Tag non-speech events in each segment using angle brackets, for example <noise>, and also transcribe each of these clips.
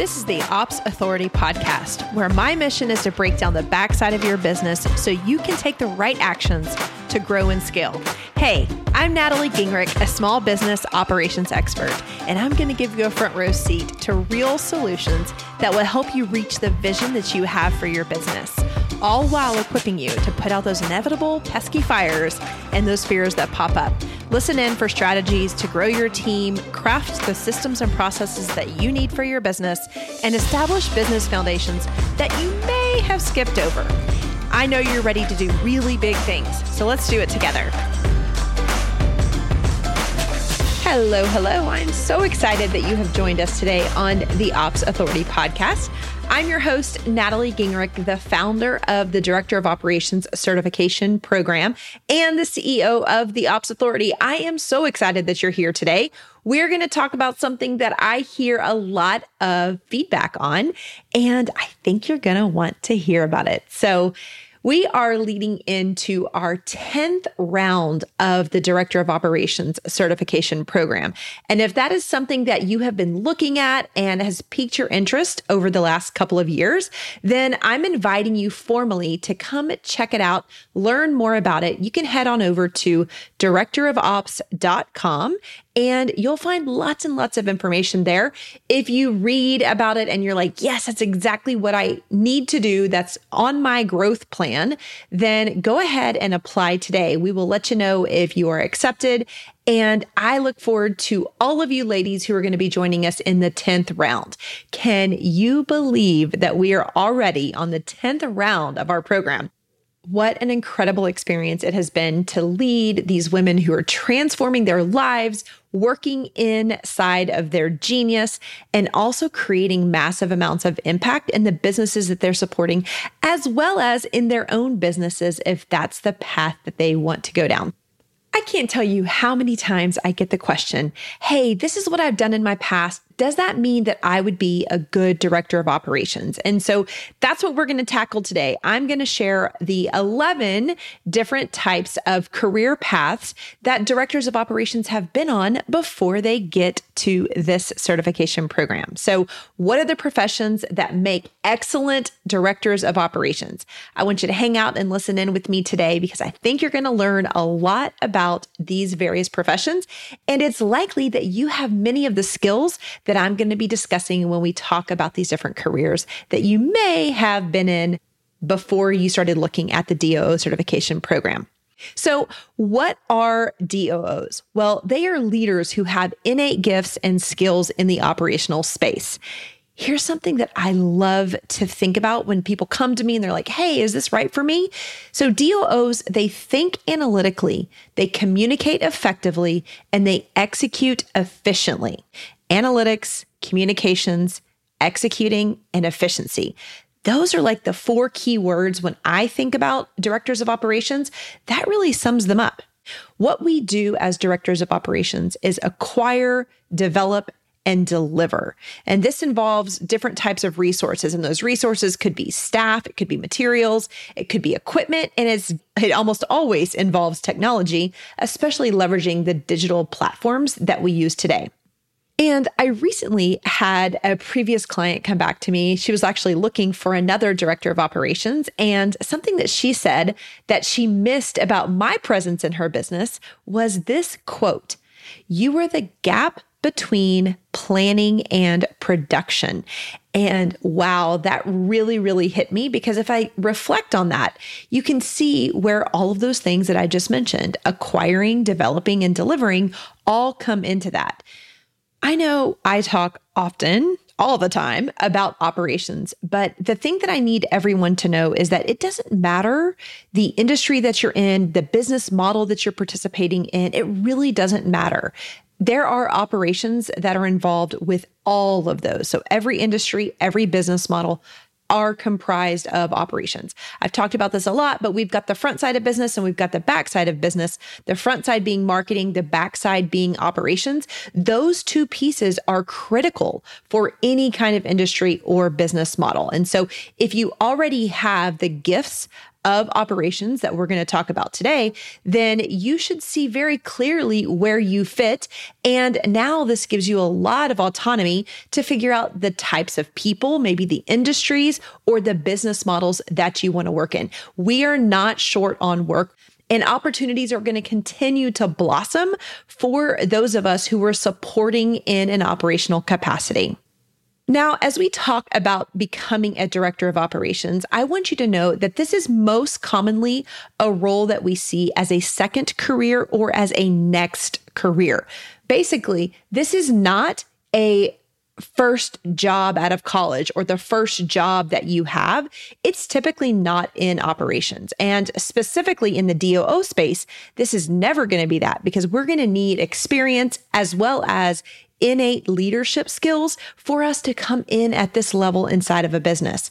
This is the Ops Authority podcast, where my mission is to break down the backside of your business so you can take the right actions to grow and scale. Hey, I'm Natalie Gingrich, a small business operations expert, and I'm going to give you a front row seat to real solutions that will help you reach the vision that you have for your business, all while equipping you to put out those inevitable pesky fires and those fears that pop up. Listen in for strategies to grow your team, craft the systems and processes that you need for your business, and establish business foundations that you may have skipped over. I know you're ready to do really big things, so let's do it together. Hello, hello. I'm so excited that you have joined us today on the Ops Authority podcast. I'm your host, Natalie Gingrich, the founder of the Director of Operations Certification Program and the CEO of the Ops Authority. I am so excited that you're here today. We're going to talk about something that I hear a lot of feedback on, and I think you're going to want to hear about it. So, we are leading into our 10th round of the Director of Operations certification program. And if that is something that you have been looking at and has piqued your interest over the last couple of years, then I'm inviting you formally to come check it out, learn more about it. You can head on over to directorofops.com and you'll find lots and lots of information there. If you read about it and you're like, yes, that's exactly what I need to do, that's on my growth plan, then go ahead and apply today. We will let you know if you are accepted. And I look forward to all of you ladies who are going to be joining us in the 10th round. Can you believe that we are already on the 10th round of our program? What an incredible experience it has been to lead these women who are transforming their lives, working inside of their genius, and also creating massive amounts of impact in the businesses that they're supporting, as well as in their own businesses if that's the path that they want to go down. I can't tell you how many times I get the question, Hey, this is what I've done in my past does that mean that I would be a good director of operations? And so that's what we're going to tackle today. I'm going to share the 11 different types of career paths that directors of operations have been on before they get to this certification program. So, what are the professions that make excellent directors of operations? I want you to hang out and listen in with me today because I think you're going to learn a lot about these various professions. And it's likely that you have many of the skills that I'm going to be discussing when we talk about these different careers that you may have been in before you started looking at the DOO certification program. So, what are DOOs? Well, they are leaders who have innate gifts and skills in the operational space. Here's something that I love to think about when people come to me and they're like, hey, is this right for me? So, DOOs, they think analytically, they communicate effectively, and they execute efficiently analytics, communications, executing, and efficiency. Those are like the four key words when I think about directors of operations. That really sums them up. What we do as directors of operations is acquire, develop, and deliver. And this involves different types of resources. And those resources could be staff, it could be materials, it could be equipment, and it's it almost always involves technology, especially leveraging the digital platforms that we use today. And I recently had a previous client come back to me. She was actually looking for another director of operations. And something that she said that she missed about my presence in her business was this quote You were the gap between planning and production. And wow, that really, really hit me because if I reflect on that, you can see where all of those things that I just mentioned acquiring, developing, and delivering all come into that. I know I talk often, all the time, about operations, but the thing that I need everyone to know is that it doesn't matter the industry that you're in, the business model that you're participating in, it really doesn't matter. There are operations that are involved with all of those. So, every industry, every business model are comprised of operations. I've talked about this a lot, but we've got the front side of business and we've got the back side of business. The front side being marketing, the back side being operations. Those two pieces are critical for any kind of industry or business model. And so if you already have the gifts of operations that we're going to talk about today, then you should see very clearly where you fit. And now this gives you a lot of autonomy to figure out the types of people, maybe the industries or the business models that you want to work in. We are not short on work and opportunities are going to continue to blossom for those of us who are supporting in an operational capacity. Now, as we talk about becoming a director of operations, I want you to know that this is most commonly a role that we see as a second career or as a next career. Basically, this is not a first job out of college or the first job that you have, it's typically not in operations. And specifically in the DOO space, this is never going to be that because we're going to need experience as well as innate leadership skills for us to come in at this level inside of a business.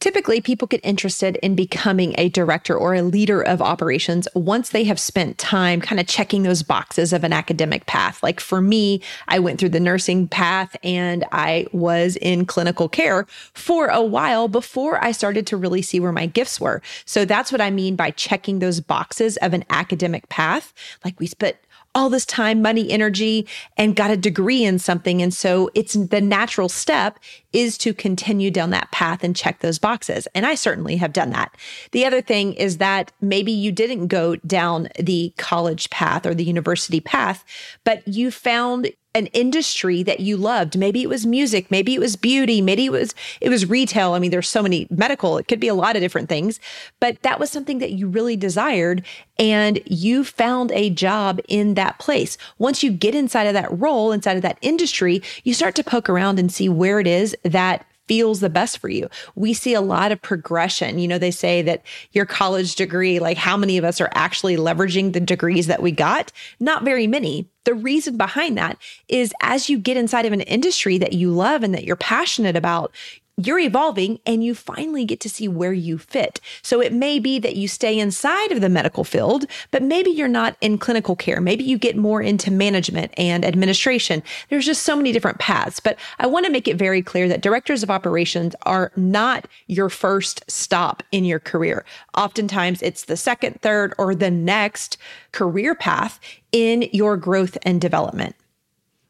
Typically, people get interested in becoming a director or a leader of operations once they have spent time kind of checking those boxes of an academic path. Like for me, I went through the nursing path and I was in clinical care for a while before I started to really see where my gifts were. So that's what I mean by checking those boxes of an academic path. Like we spent all this time, money, energy, and got a degree in something. And so it's the natural step is to continue down that path and check those boxes. And I certainly have done that. The other thing is that maybe you didn't go down the college path or the university path, but you found an industry that you loved. Maybe it was music, maybe it was beauty, maybe it was it was retail. I mean, there's so many medical, it could be a lot of different things, but that was something that you really desired and you found a job in that place. Once you get inside of that role, inside of that industry, you start to poke around and see where it is that feels the best for you. We see a lot of progression. You know, they say that your college degree, like how many of us are actually leveraging the degrees that we got? Not very many. The reason behind that is as you get inside of an industry that you love and that you're passionate about, you're evolving and you finally get to see where you fit. So it may be that you stay inside of the medical field, but maybe you're not in clinical care. Maybe you get more into management and administration. There's just so many different paths, but I want to make it very clear that directors of operations are not your first stop in your career. Oftentimes it's the second, third, or the next career path in your growth and development.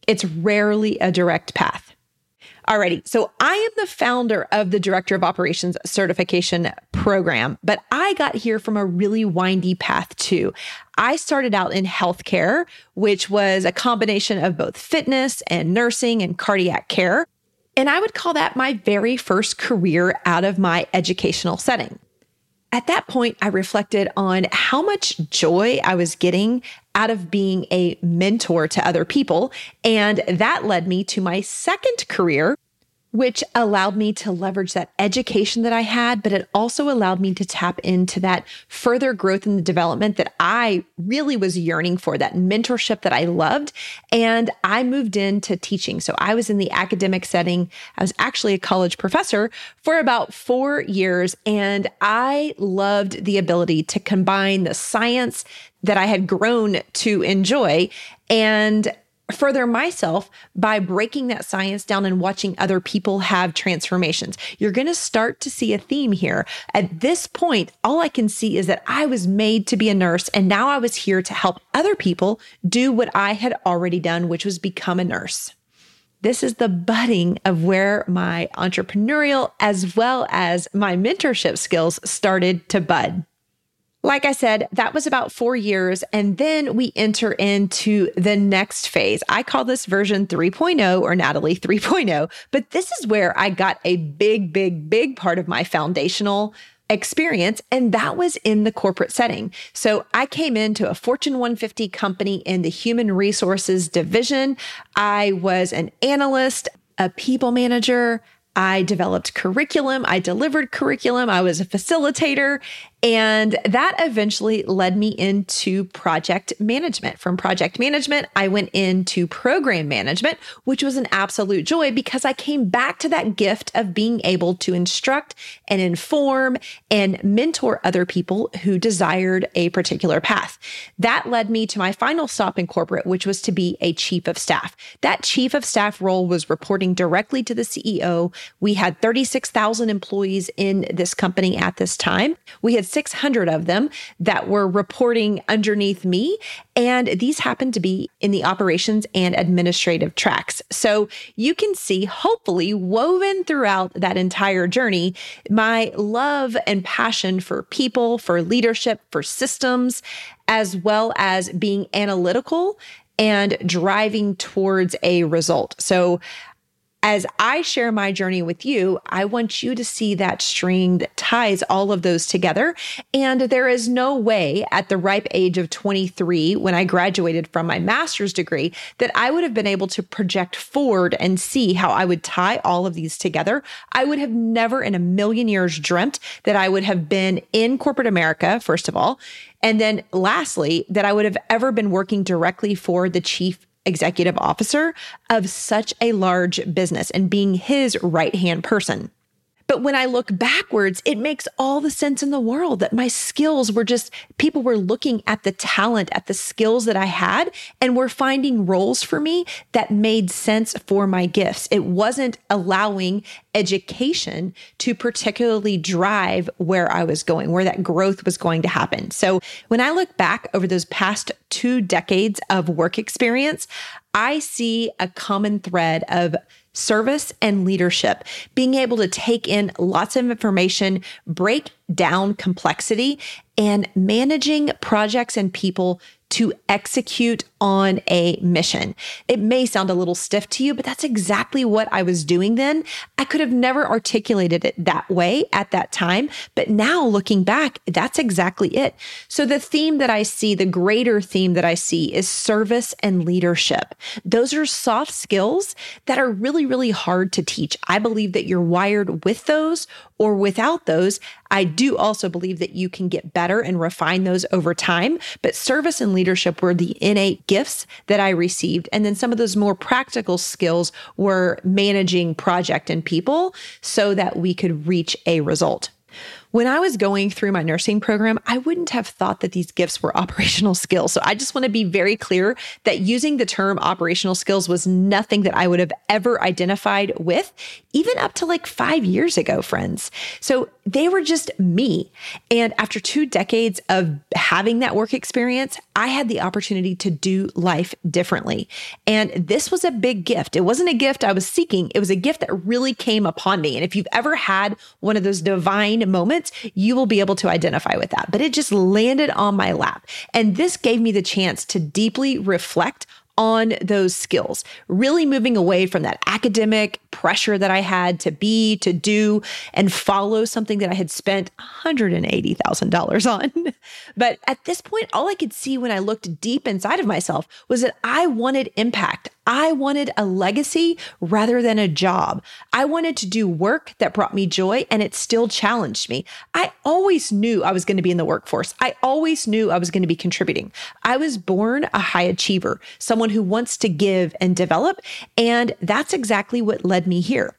It's rarely a direct path. Alrighty. So I am the founder of the Director of Operations Certification Program, but I got here from a really windy path too. I started out in healthcare, which was a combination of both fitness and nursing and cardiac care. And I would call that my very first career out of my educational setting. At that point, I reflected on how much joy I was getting out of being a mentor to other people. And that led me to my second career, which allowed me to leverage that education that I had, but it also allowed me to tap into that further growth the development that I really was yearning for, that mentorship that I loved. And I moved into teaching. So I was in the academic setting. I was actually a college professor for about four years. And I loved the ability to combine the science that I had grown to enjoy and further myself by breaking that science down and watching other people have transformations. You're going to start to see a theme here. At this point, all I can see is that I was made to be a nurse and now I was here to help other people do what I had already done, which was become a nurse. This is the budding of where my entrepreneurial as well as my mentorship skills started to bud. Like I said, that was about four years. And then we enter into the next phase. I call this version 3.0 or Natalie 3.0, but this is where I got a big, big, big part of my foundational experience, and that was in the corporate setting. So I came into a Fortune 150 company in the human resources division. I was an analyst, a people manager. I developed curriculum. I delivered curriculum. I was a facilitator. And that eventually led me into project management. From project management, I went into program management, which was an absolute joy because I came back to that gift of being able to instruct and inform and mentor other people who desired a particular path. That led me to my final stop in corporate, which was to be a chief of staff. That chief of staff role was reporting directly to the CEO. We had 36,000 employees in this company at this time. We had 600 of them that were reporting underneath me. And these happened to be in the operations and administrative tracks. So you can see, hopefully, woven throughout that entire journey, my love and passion for people, for leadership, for systems, as well as being analytical and driving towards a result. So as I share my journey with you, I want you to see that string that ties all of those together. And there is no way at the ripe age of 23, when I graduated from my master's degree, that I would have been able to project forward and see how I would tie all of these together. I would have never in a million years dreamt that I would have been in corporate America, first of all. And then lastly, that I would have ever been working directly for the chief executive officer of such a large business and being his right hand person. But when I look backwards, it makes all the sense in the world that my skills were just people were looking at the talent, at the skills that I had, and were finding roles for me that made sense for my gifts. It wasn't allowing education to particularly drive where I was going, where that growth was going to happen. So when I look back over those past two decades of work experience, I see a common thread of service and leadership, being able to take in lots of information, break down complexity, and managing projects and people to execute on a mission. It may sound a little stiff to you, but that's exactly what I was doing then. I could have never articulated it that way at that time, but now looking back, that's exactly it. So the theme that I see, the greater theme that I see is service and leadership. Those are soft skills that are really, really hard to teach. I believe that you're wired with those or without those. I do also believe that you can get better and refine those over time, but service and leadership were the innate gifts that I received. And then some of those more practical skills were managing project and people so that we could reach a result. When I was going through my nursing program, I wouldn't have thought that these gifts were <laughs> operational skills. So I just want to be very clear that using the term operational skills was nothing that I would have ever identified with, even up to like five years ago, friends. So they were just me. And after two decades of having that work experience, I had the opportunity to do life differently. And this was a big gift. It wasn't a gift I was seeking, it was a gift that really came upon me. And if you've ever had one of those divine moments, you will be able to identify with that. But it just landed on my lap. And this gave me the chance to deeply reflect on those skills, really moving away from that academic pressure that I had to be, to do, and follow something that I had spent $180,000 on. <laughs> but at this point, all I could see when I looked deep inside of myself was that I wanted impact. I wanted a legacy rather than a job. I wanted to do work that brought me joy and it still challenged me. I always knew I was going to be in the workforce. I always knew I was going to be contributing. I was born a high achiever, someone who wants to give and develop. And that's exactly what led me here.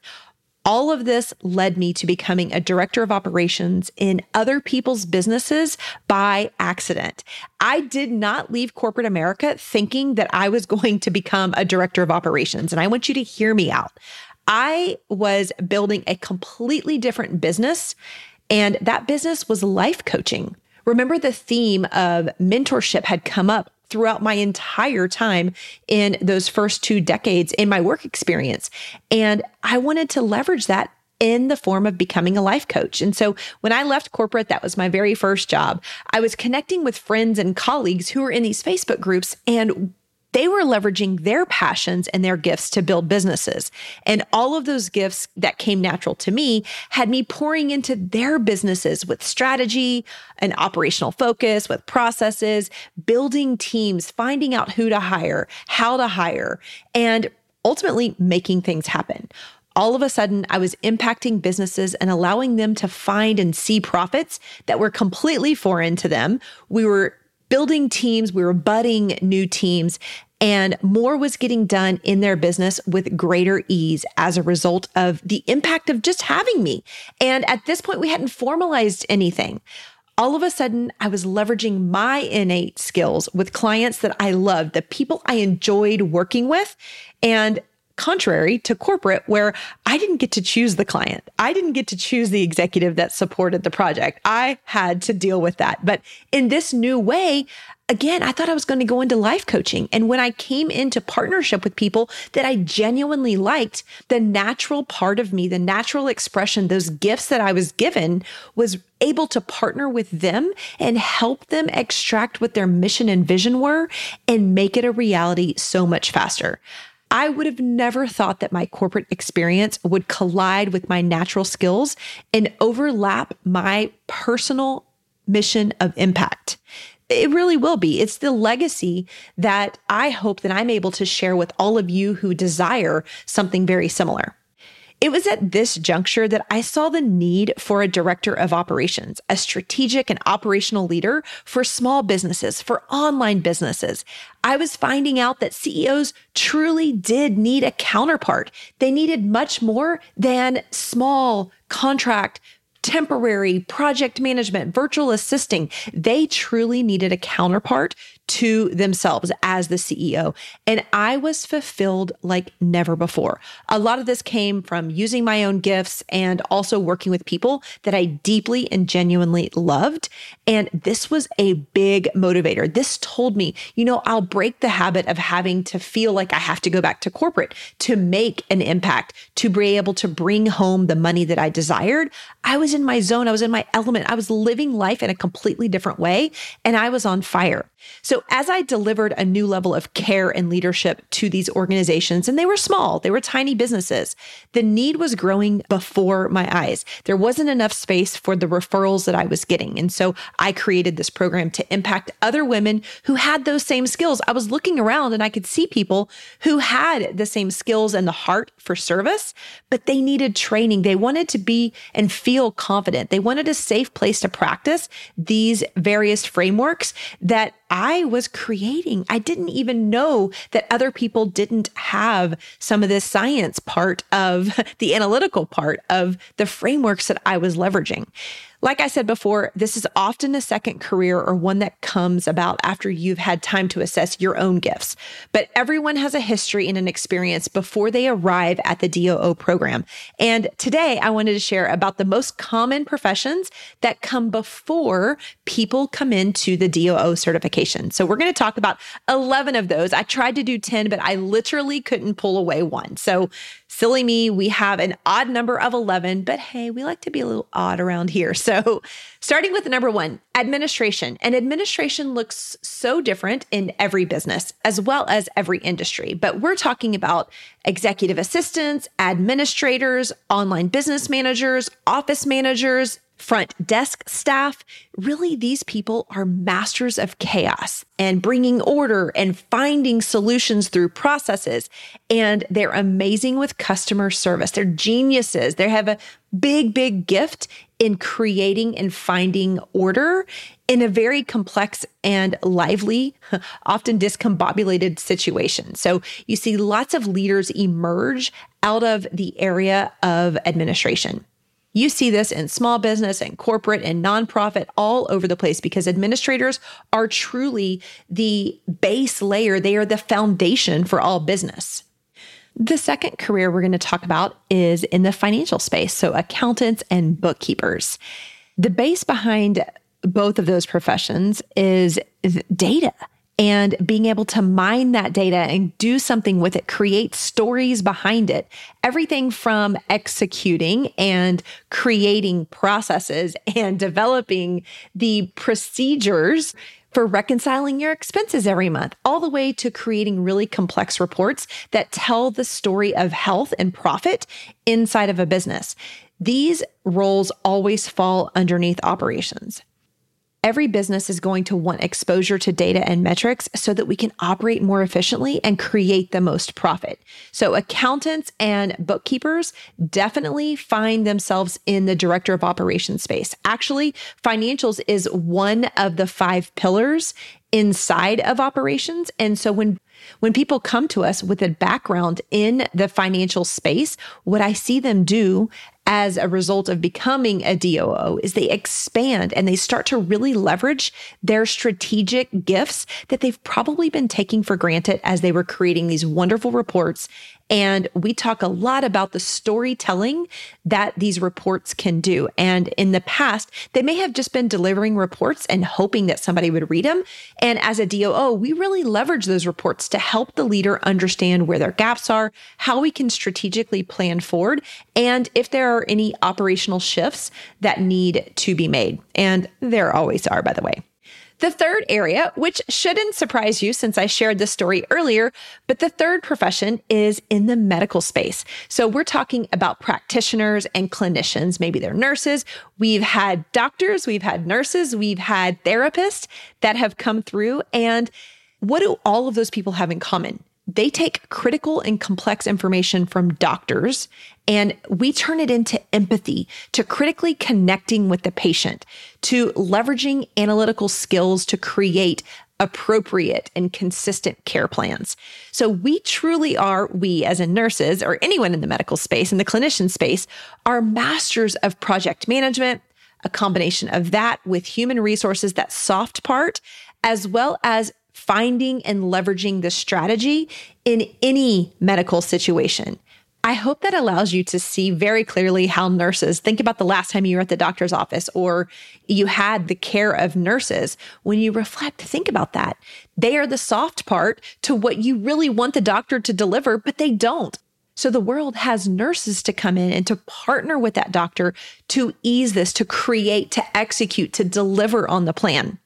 All of this led me to becoming a director of operations in other people's businesses by accident. I did not leave corporate America thinking that I was <laughs> going to become a director of operations. And I want you to hear me out. I was building a completely different business, and that business was life coaching. Remember, the theme of mentorship had come up throughout my entire time in those first two decades in my work experience. And I wanted to leverage that in the form of becoming a life coach. And so when I left corporate, that was my very first job. I was connecting with friends and colleagues who were in these Facebook groups and they were leveraging their passions and their gifts to build businesses. And all of those gifts that came natural to me had me pouring into their businesses with strategy and operational focus, with processes, building teams, finding out who to hire, how to hire, and ultimately making things happen all of a sudden I was impacting businesses and allowing them to find and see profits that were completely foreign to them. We were building teams, we were budding new teams, and more was getting done in their business with greater ease as a result of the impact of just having me. And at this point, we hadn't formalized anything. All of a sudden, I was leveraging my innate skills with clients that I loved, the people I enjoyed working with. And contrary to corporate, where I didn't get to choose the client. I didn't get to choose the executive that supported the project. I had to deal with that. But in this new way, again, I thought I was going to go into life coaching. And when I came into partnership with people that I genuinely liked, the natural part of me, the natural expression, those gifts that I was given was able to partner with them and help them extract what their mission and vision were and make it a reality so much faster. I would have never thought that my corporate experience would collide with my natural skills and overlap my personal mission of impact. It really will be. It's the legacy that I hope that I'm able to share with all of you who desire something very similar. It was at this juncture that I saw the need for a director of operations, a strategic and operational leader for small businesses, for online businesses. I was finding out that CEOs truly did need a counterpart. They needed much more than small contract temporary project management, virtual assisting. They truly needed a counterpart to themselves as the CEO. And I was fulfilled like never before. A lot of this came from using my own gifts and also working with people that I deeply and genuinely loved. And this was a big motivator. This told me, you know, I'll break the habit of having to feel like I have to go back to corporate to make an impact, to be able to bring home the money that I desired. I was in my zone. I was in my element. I was living life in a completely different way and I was on fire. As I delivered a new level of care and leadership to these organizations, and they were small, they were tiny businesses, the need was growing before my eyes. There wasn't enough space for the referrals that I was getting. And so, I created this program to impact other women who had those same skills. I was looking around and I could see people who had the same skills and the heart for service, but they needed training. They wanted to be and feel confident. They wanted a safe place to practice these various frameworks that I was creating. I didn't even know that other people didn't have some of this science part of <laughs> the analytical part of the frameworks that I was leveraging. Like I said before, this is often a second career or one that comes about after you've had time to assess your own gifts. But everyone has a history and an experience before they arrive at the DOO program. And today I wanted to share about the most common professions that come before people come into the DOO certification. So we're going to talk about 11 of those. I tried to do 10, but I literally couldn't pull away one. So silly me, we have an odd number of 11, but hey, we like to be a little odd around here. So, starting with number one, administration. And administration looks so different in every business as well as every industry. But we're talking about executive assistants, administrators, online business managers, office managers, front desk staff. Really, these people are masters of chaos and bringing order and finding solutions through processes. And they're amazing with customer service. They're geniuses. They have a big, big gift in creating and finding order in a very complex and lively, <laughs> often discombobulated situation. So you see lots of leaders emerge out of the area of administration. You see this in small business and corporate and nonprofit all over the place because administrators are truly the base layer. They are the foundation for all business. The second career we're going to talk about is in the financial space. So, accountants and bookkeepers. The base behind both of those professions is data and being able to mine that data and do something with it, create stories behind it. Everything from executing and creating processes and <laughs> developing the procedures for reconciling your expenses every month, all the way to creating really complex reports that tell the story of health and profit inside of a business. These roles always fall underneath operations. Every business is going to want exposure to data and metrics so that we can operate more efficiently and create the most profit. So, accountants and bookkeepers definitely find themselves in the director of operations space. Actually, financials is one of the five pillars inside of operations. And so, when when people come to us with a background in the financial space, what I see them do as a result of becoming a DOO is they expand and they start to really leverage their strategic gifts that they've probably been taking for granted as they were creating these wonderful reports And we talk a lot about the storytelling that these reports can do. And in the past, they may have just been delivering reports and hoping that somebody would read them. And as a DOO, we really leverage those reports to help the leader understand where their gaps are, how we can strategically plan forward, and if there are any operational shifts that need to be made. And there always are, by the way. The third area, which shouldn't surprise you since I shared this story earlier, but the third profession is in the medical space. So we're talking about practitioners and clinicians. Maybe they're nurses. We've had doctors, we've had nurses, we've had therapists that have come through. And what do all of those people have in common? They take critical and complex information from doctors and we turn it into empathy, to critically connecting with the patient, to leveraging analytical skills to create appropriate and consistent care plans. So we truly are, we as in nurses or anyone in the medical space, in the clinician space, are masters of project management, a combination of that with human resources, that soft part, as well as finding and leveraging the strategy in any medical situation. I hope that allows you to see very clearly how nurses think about the last time you were at the doctor's office or you had the care of nurses. When you reflect, think about that. They are the soft part to what you really want the doctor to deliver, but they don't. So the world has nurses to come in and to partner with that doctor to ease this, to create, to execute, to deliver on the plan.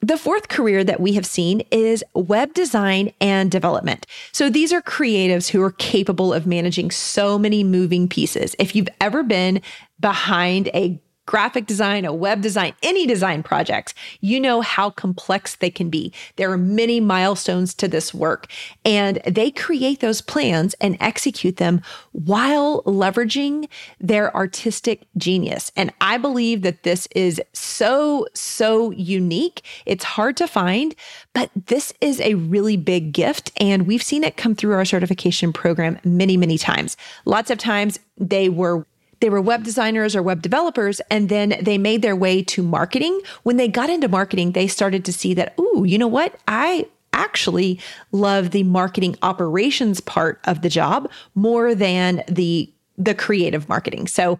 The fourth career that we have seen is web design and development. So these are creatives who are capable of managing so many moving pieces. If you've ever been behind a graphic design, a web design, any design projects, you know how complex they can be. There are many milestones to this work, and they create those plans and execute them while leveraging their artistic genius. And I believe that this is so, so unique. It's hard to find, but this is a really big gift. And we've seen it come through our certification program many, many times. Lots of times they were they were web designers or web developers, and then they made their way to marketing. When they got into marketing, they started to see that, ooh, you know what? I actually love the marketing operations part of the job more than the the creative marketing. So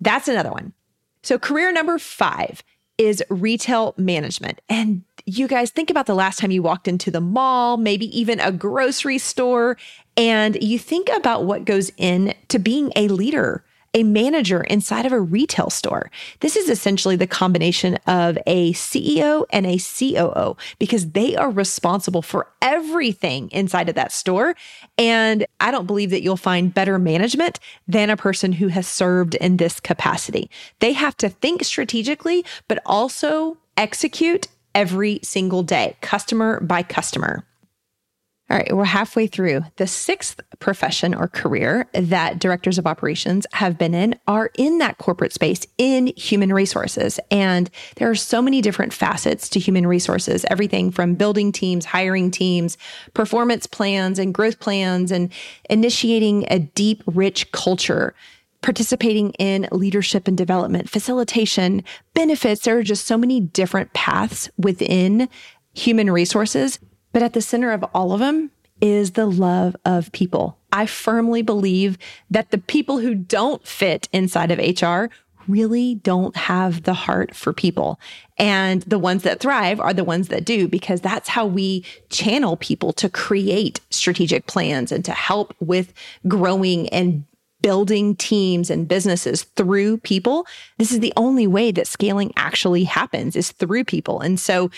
that's another one. So career number 5 is retail management. And you guys think about the last time you walked into the mall, maybe even a grocery store, and you think about what goes in to being a leader a manager inside of a retail store. This is essentially the combination of a CEO and a COO because they are responsible for everything inside of that store. And I don't believe that you'll find better management than a person who has served in this capacity. They have to think strategically, but also execute every single day, customer by customer. All right, we're halfway through. The sixth profession or career that directors of operations have been in are in that corporate space in human resources. And there are so many different facets to human resources everything from building teams, hiring teams, performance plans, and growth plans, and initiating a deep, rich culture participating in leadership and development, facilitation, benefits. There are just so many different paths within human resources but at the center of all of them is the love of people. I firmly believe that the people who don't fit inside of HR really don't have the heart for people. And the ones that thrive are the ones that do, because that's how we channel people to create strategic plans and to help with growing and building teams and businesses through people. This is the only way that scaling actually happens is through people. And so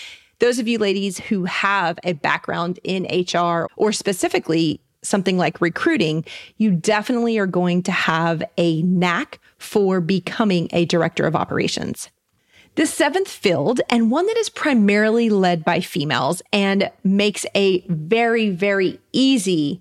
those of you ladies who have a background in HR or specifically something like recruiting, you definitely are going to have a knack for becoming a director of operations. The seventh field, and one that is primarily led by females and makes a very, very easy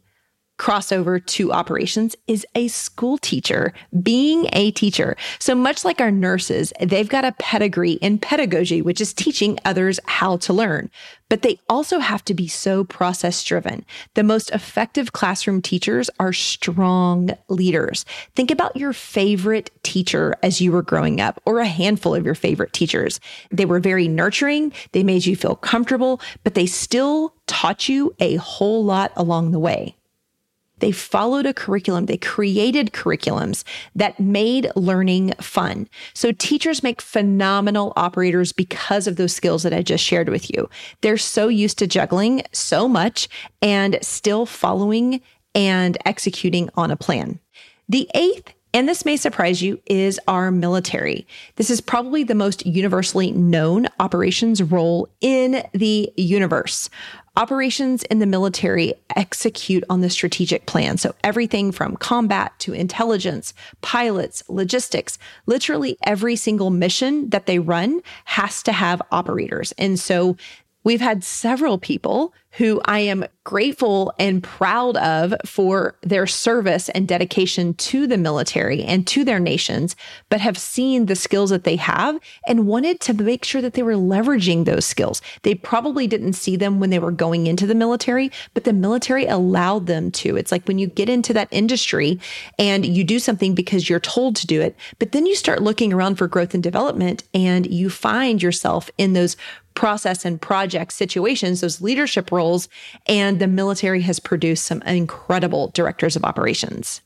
crossover to operations is a school teacher, being a teacher. So much like our nurses, they've got a pedigree in pedagogy, which is teaching others how to learn. But they also have to be so process driven. The most effective classroom teachers are strong leaders. Think about your favorite teacher as you were growing up, or a handful of your favorite teachers. They were very nurturing. They made you feel comfortable, but they still taught you a whole lot along the way. They followed a curriculum. They created curriculums that made learning fun. So teachers make phenomenal operators because of those skills that I just shared with you. They're so used to juggling so much and still following and executing on a plan. The eighth and this may surprise you, is our military. This is probably the most universally known operations role in the universe. Operations in the military execute on the strategic plan. So, everything from combat to intelligence, pilots, logistics, literally every single mission that they run has to have operators. And so, we've had several people who I am grateful and proud of for their service and dedication to the military and to their nations, but have seen the skills that they have and wanted to make sure that they were leveraging those skills. They probably didn't see them when they were going into the military, but the military allowed them to. It's like when you get into that industry and you do something because you're told to do it, but then you start looking around for growth and development and you find yourself in those process and project situations, those leadership roles, and the military has produced some incredible directors of operations.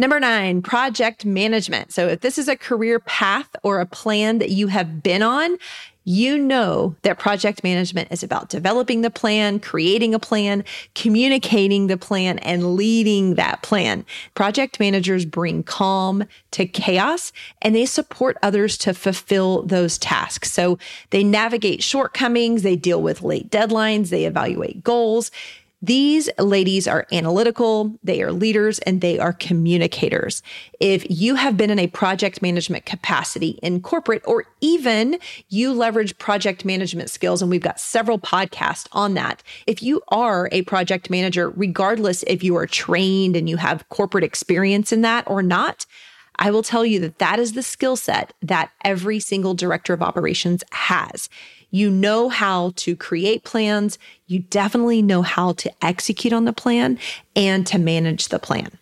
Number nine, project management. So, if this is a career path or a plan that you have been on, you know that project management is about developing the plan, creating a plan, communicating the plan, and leading that plan. Project managers bring calm to chaos and they support others to fulfill those tasks. So they navigate shortcomings, they deal with late deadlines, they evaluate goals. These ladies are analytical, they are leaders, and they are communicators. If you have been in a project management capacity in corporate, or even you leverage project management skills, and we've got several podcasts on that. If you are a project manager, regardless if you are trained and you have corporate experience in that or not, I will tell you that that is the skill set that every single director of operations has. You know how to create plans. You definitely know how to execute on the plan and to manage the plan.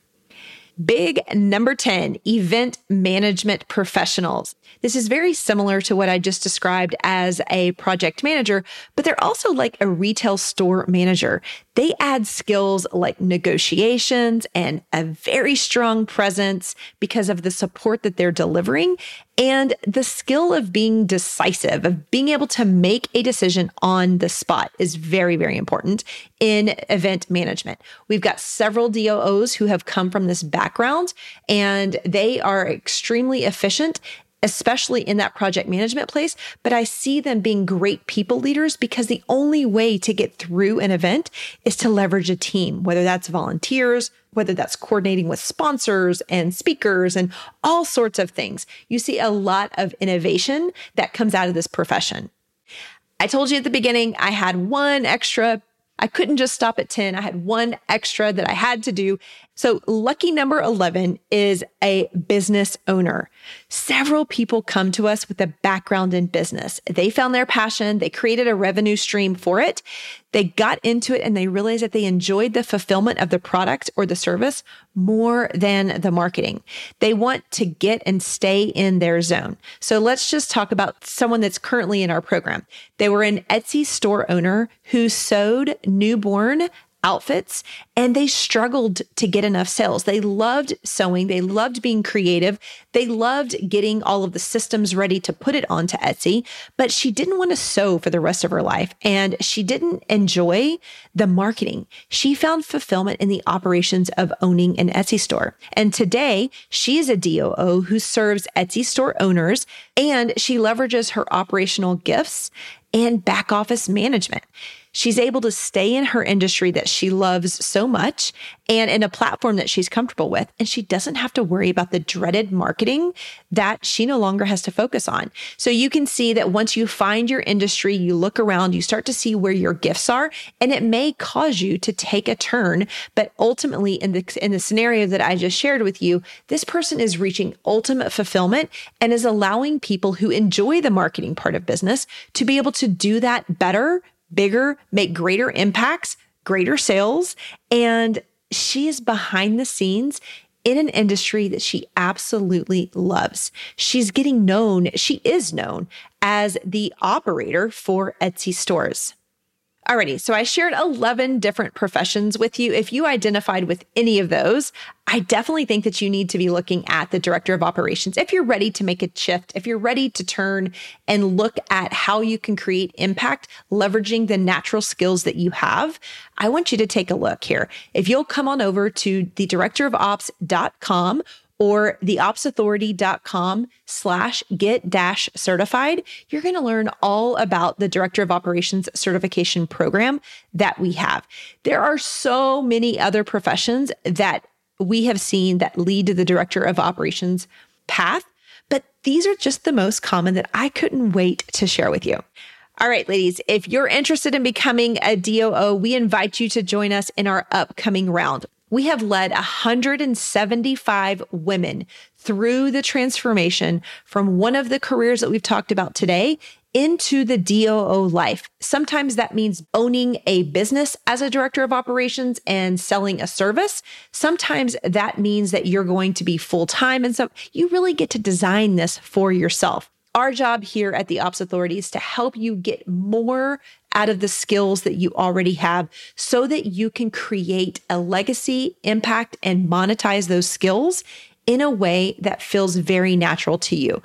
Big number 10, event management professionals. This is very similar to what I just described as a project manager, but they're also like a retail store manager. They add skills like negotiations and a very strong presence because of the support that they're delivering and the skill of being decisive, of being able to make a decision on the spot is very, very important in event management. We've got several DOOs who have come from this background and they are extremely efficient especially in that project management place, but I see them being great people leaders because the only way to get through an event is to leverage a team, whether that's volunteers, whether that's coordinating with sponsors and speakers and all sorts of things. You see a lot of innovation that comes out of this profession. I told you at the beginning, I had one extra I couldn't just stop at 10. I had one extra that I had to do. So, lucky number 11 is a business owner. Several people come to us with a background in business. They found their passion, they created a revenue stream for it. They got into it and they realized that they enjoyed the fulfillment of the product or the service more than the marketing. They want to get and stay in their zone. So, let's just talk about someone that's currently in our program. They were an Etsy store owner who sewed newborn outfits and they struggled to get enough sales. They loved sewing, they loved being creative, they loved getting all of the systems ready to put it onto Etsy, but she didn't want to sew for the rest of her life and she didn't enjoy the marketing. She found fulfillment in the operations of owning an Etsy store. And today, she is a DOO who serves Etsy store owners and she leverages her operational gifts and back office management. She's able to stay in her industry that she loves so much and in a platform that she's comfortable with. And she doesn't have to worry about the dreaded marketing that she no longer has to focus on. So you can see that once you find your industry, you look around, you start to see where your gifts are, and it may cause you to take a turn. But ultimately, in the, in the scenario that I just shared with you, this person is reaching ultimate fulfillment and is allowing people who enjoy the marketing part of business to be able to do that better bigger, make greater impacts, greater sales. And she is behind the scenes in an industry that she absolutely loves. She's getting known, she is known as the operator for Etsy stores. Alrighty, so I shared 11 different professions with you. If you identified with any of those, I definitely think that you need to be looking at the director of operations. If you're ready to make a shift, if you're ready to turn and look at how you can create impact, leveraging the natural skills that you have, I want you to take a look here. If you'll come on over to the directorofops.com or theopsauthority.com slash get dash certified, you're going to learn all about the Director of Operations certification program that we have. There are so many other professions that we have seen that lead to the Director of Operations path, but these are just the most common that I couldn't wait to share with you. All right, ladies, if you're interested in becoming a DOO, we invite you to join us in our upcoming round. We have led 175 women through the transformation from one of the careers that we've talked about today into the DOO life. Sometimes that means owning a business as a director of operations and selling a service. Sometimes that means that you're going to be full time. And so you really get to design this for yourself. Our job here at the Ops Authority is to help you get more out of the skills that you already have so that you can create a legacy, impact, and monetize those skills in a way that feels very natural to you.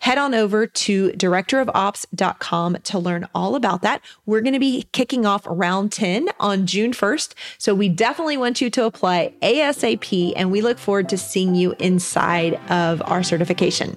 Head on over to directorofops.com to learn all about that. We're going to be kicking off round 10 on June 1st. So we definitely want you to apply ASAP and we look forward to seeing you inside of our certification.